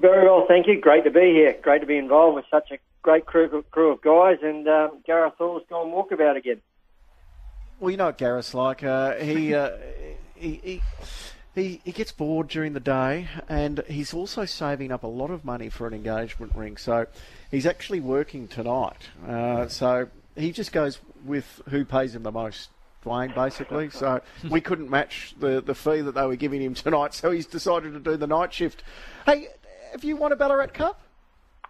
Very well, thank you. Great to be here. Great to be involved with such a great crew, crew of guys. And um, Gareth Hall's gone walkabout again. Well, you know what Gareth's like. Uh, he, uh, he, he, he, he gets bored during the day, and he's also saving up a lot of money for an engagement ring. So he's actually working tonight. Uh, so he just goes with who pays him the most. Dwayne, basically. So we couldn't match the, the fee that they were giving him tonight, so he's decided to do the night shift. Hey, have you won a Ballarat Cup?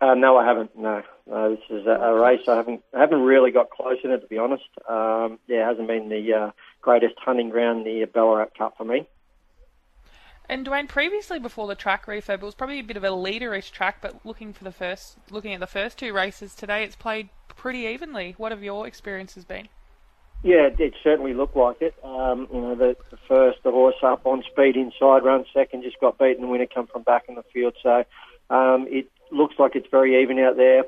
Uh, no, I haven't. No, no this is a, a, race I haven't I haven't really got close in it to be honest. Um, yeah, it hasn't been the uh, greatest hunting ground, the Ballarat Cup for me. And Dwayne, previously before the track refurb, it was probably a bit of a leaderish track, but looking for the first, looking at the first two races today, it's played pretty evenly. What have your experiences been? Yeah, it, certainly looked like it. Um, you know, the, the, first, the horse up on speed inside, run second, just got beaten. The winner come from back in the field. So um, it looks like it's very even out there.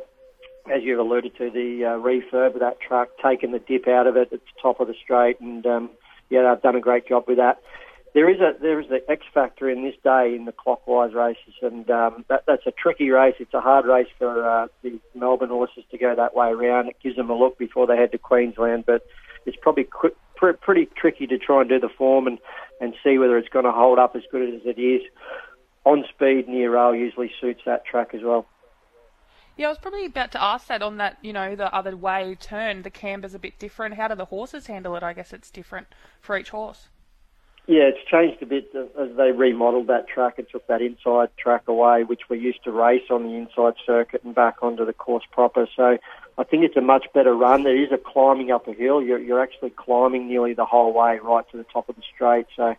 As you've alluded to, the uh, refurb of that truck, taking the dip out of it at the top of the straight, and um, yeah, they've done a great job with that. There is a there is the X factor in this day in the clockwise races, and um, that, that's a tricky race. It's a hard race for uh, the Melbourne horses to go that way around. It gives them a look before they head to Queensland, but probably qu- pr- pretty tricky to try and do the form and, and see whether it's going to hold up as good as it is. On speed near rail usually suits that track as well. Yeah, I was probably about to ask that on that, you know, the other way turn. The camber's a bit different. How do the horses handle it? I guess it's different for each horse. Yeah, it's changed a bit as they remodeled that track and took that inside track away, which we used to race on the inside circuit and back onto the course proper. So I think it's a much better run. There is a climbing up a hill. You're, you're actually climbing nearly the whole way right to the top of the straight. So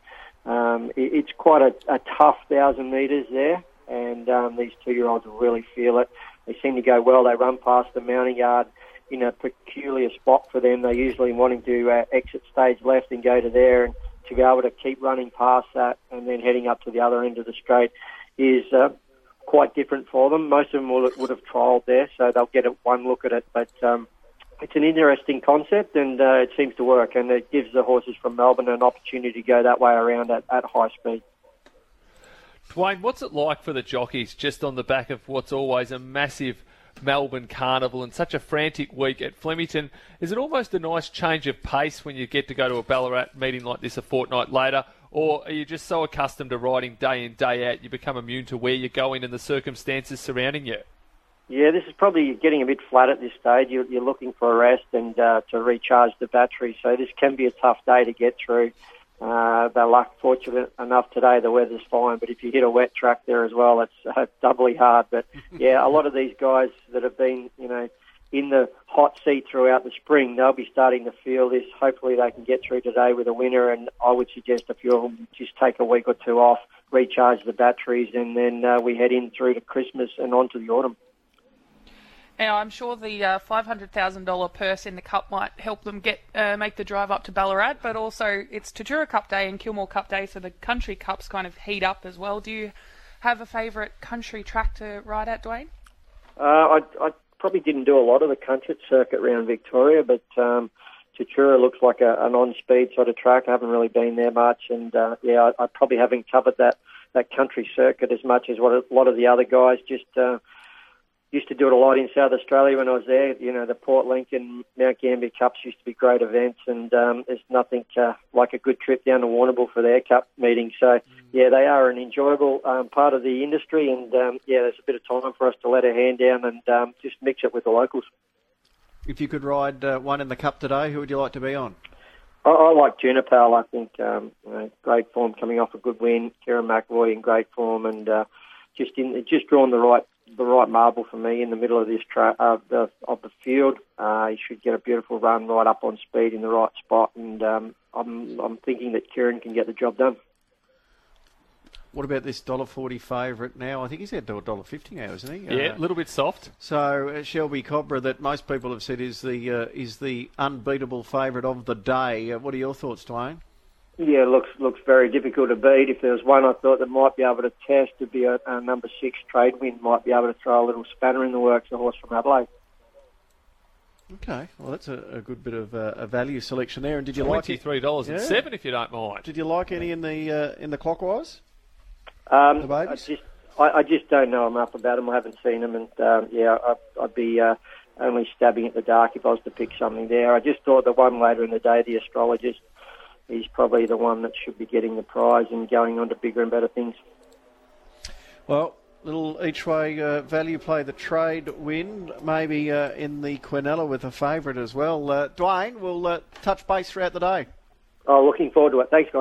um, it, it's quite a, a tough thousand metres there, and um, these two-year-olds really feel it. They seem to go well. They run past the mounting yard in a peculiar spot for them. They're usually wanting to uh, exit stage left and go to there, and to be able to keep running past that and then heading up to the other end of the straight is uh, quite different for them. Most of them will, would have trialled there, so they'll get a, one look at it. But um, it's an interesting concept, and uh, it seems to work, and it gives the horses from Melbourne an opportunity to go that way around at, at high speed. Dwayne, what's it like for the jockeys just on the back of what's always a massive Melbourne Carnival and such a frantic week at Flemington? Is it almost a nice change of pace when you get to go to a Ballarat meeting like this a fortnight later? Or are you just so accustomed to riding day in, day out, you become immune to where you're going and the circumstances surrounding you? Yeah, this is probably getting a bit flat at this stage. You're, looking for a rest and uh, to recharge the battery, so this can be a tough day to get through. Uh, they're luck fortunate enough today. The weather's fine, but if you hit a wet track there as well, it's uh, doubly hard. But yeah, a lot of these guys that have been, you know, in the hot seat throughout the spring, they'll be starting to feel this. Hopefully, they can get through today with a winner. And I would suggest a few of them just take a week or two off, recharge the batteries, and then uh, we head in through to Christmas and on to the autumn. Now, I'm sure the uh, $500,000 purse in the cup might help them get uh, make the drive up to Ballarat, but also it's Tatura Cup Day and Kilmore Cup Day, so the country cups kind of heat up as well. Do you have a favourite country track to ride at, Dwayne? Uh, I, I probably didn't do a lot of the country circuit around Victoria, but um, Tatura looks like a, an on-speed sort of track. I haven't really been there much, and uh, yeah, I, I probably haven't covered that that country circuit as much as what a lot of the other guys. Just uh, used to do it a lot in South Australia when I was there. You know, the Port Lincoln, Mount Gambier Cups used to be great events, and um, there's nothing uh, like a good trip down to Warrnambool for their Cup meeting. So, yeah, they are an enjoyable um, part of the industry, and um, yeah, there's a bit of time for us to let our hand down and um, just mix it with the locals. If you could ride uh, one in the Cup today, who would you like to be on? I, I like Juniper. I think um, you know, great form coming off a good win. Kerrin McEvoy in great form, and uh, just in just drawn the right the right marble for me in the middle of this tra- uh, the, of the field. Uh, he should get a beautiful run right up on speed in the right spot, and um, I'm I'm thinking that Kerrin can get the job done. What about this dollar forty favourite now? I think he's at dollar fifty now, isn't he? Yeah, uh, a little bit soft. So uh, Shelby Cobra, that most people have said is the uh, is the unbeatable favourite of the day. Uh, what are your thoughts, Dwayne? Yeah, looks looks very difficult to beat. If there was one I thought that might be able to test, to be a, a number six trade wind might be able to throw a little spanner in the works. A horse from Adelaide. Okay, well that's a, a good bit of uh, a value selection there. And did you like twenty three dollars and seven if you don't mind? Did you like any in the uh, in the clockwise? Um, the babies? I just I, I just don't know enough about them. I haven't seen them, and um, yeah, I, I'd be uh, only stabbing at the dark if I was to pick something there. I just thought the one later in the day, the astrologist, is probably the one that should be getting the prize and going on to bigger and better things. Well, little each way uh, value play the trade win, maybe uh, in the Quinella with a favourite as well. Uh, Dwayne, we'll uh, touch base throughout the day. Oh, looking forward to it. Thanks, guys.